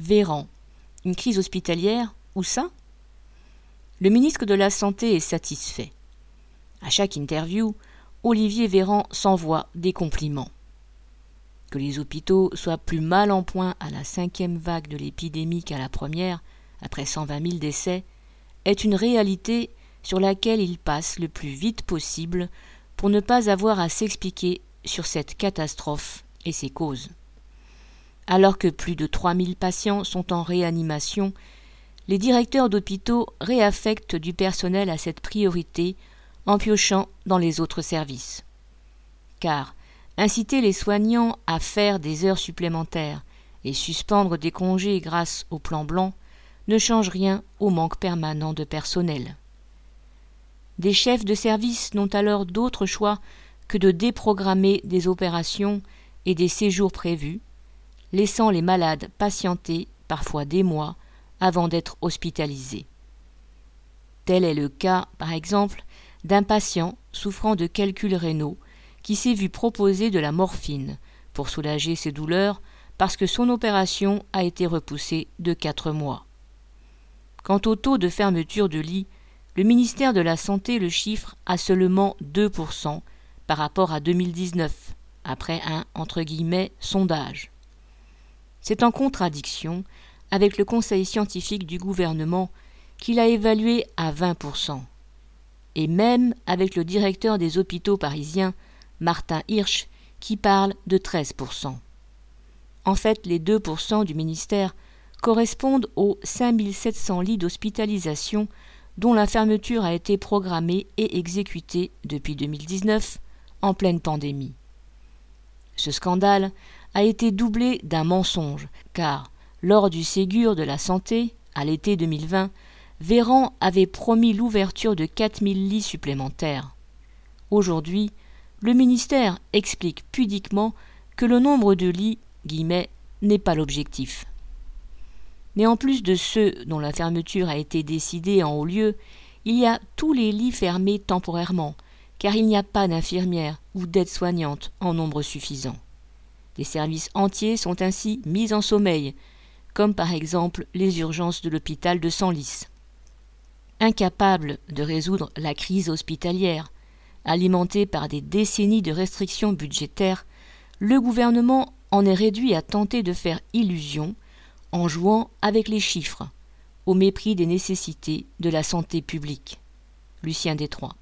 Véran, une crise hospitalière, où ça? Le ministre de la Santé est satisfait. À chaque interview, Olivier Véran s'envoie des compliments. Que les hôpitaux soient plus mal en point à la cinquième vague de l'épidémie qu'à la première, après 120 000 décès, est une réalité sur laquelle il passe le plus vite possible pour ne pas avoir à s'expliquer sur cette catastrophe et ses causes. Alors que plus de 3000 patients sont en réanimation, les directeurs d'hôpitaux réaffectent du personnel à cette priorité en piochant dans les autres services. Car inciter les soignants à faire des heures supplémentaires et suspendre des congés grâce au plan blanc ne change rien au manque permanent de personnel. Des chefs de service n'ont alors d'autre choix que de déprogrammer des opérations et des séjours prévus, laissant les malades patienter parfois des mois avant d'être hospitalisés. Tel est le cas, par exemple, d'un patient souffrant de calculs rénaux qui s'est vu proposer de la morphine pour soulager ses douleurs parce que son opération a été repoussée de quatre mois. Quant au taux de fermeture de lits, le ministère de la Santé le chiffre à seulement 2% par rapport à 2019, après un entre guillemets sondage. C'est en contradiction avec le conseil scientifique du gouvernement qui l'a évalué à 20%, et même avec le directeur des hôpitaux parisiens, Martin Hirsch, qui parle de 13%. En fait, les 2% du ministère correspondent aux 5700 lits d'hospitalisation dont la fermeture a été programmée et exécutée depuis 2019 en pleine pandémie. Ce scandale a été doublé d'un mensonge, car lors du Ségur de la santé, à l'été 2020, Véran avait promis l'ouverture de 4000 lits supplémentaires. Aujourd'hui, le ministère explique pudiquement que le nombre de lits n'est pas l'objectif. Mais en plus de ceux dont la fermeture a été décidée en haut lieu, il y a tous les lits fermés temporairement, car il n'y a pas d'infirmières ou d'aides-soignantes en nombre suffisant. Des services entiers sont ainsi mis en sommeil, comme par exemple les urgences de l'hôpital de Senlis. Incapable de résoudre la crise hospitalière, alimentée par des décennies de restrictions budgétaires, le gouvernement en est réduit à tenter de faire illusion en jouant avec les chiffres, au mépris des nécessités de la santé publique. Lucien Détroit.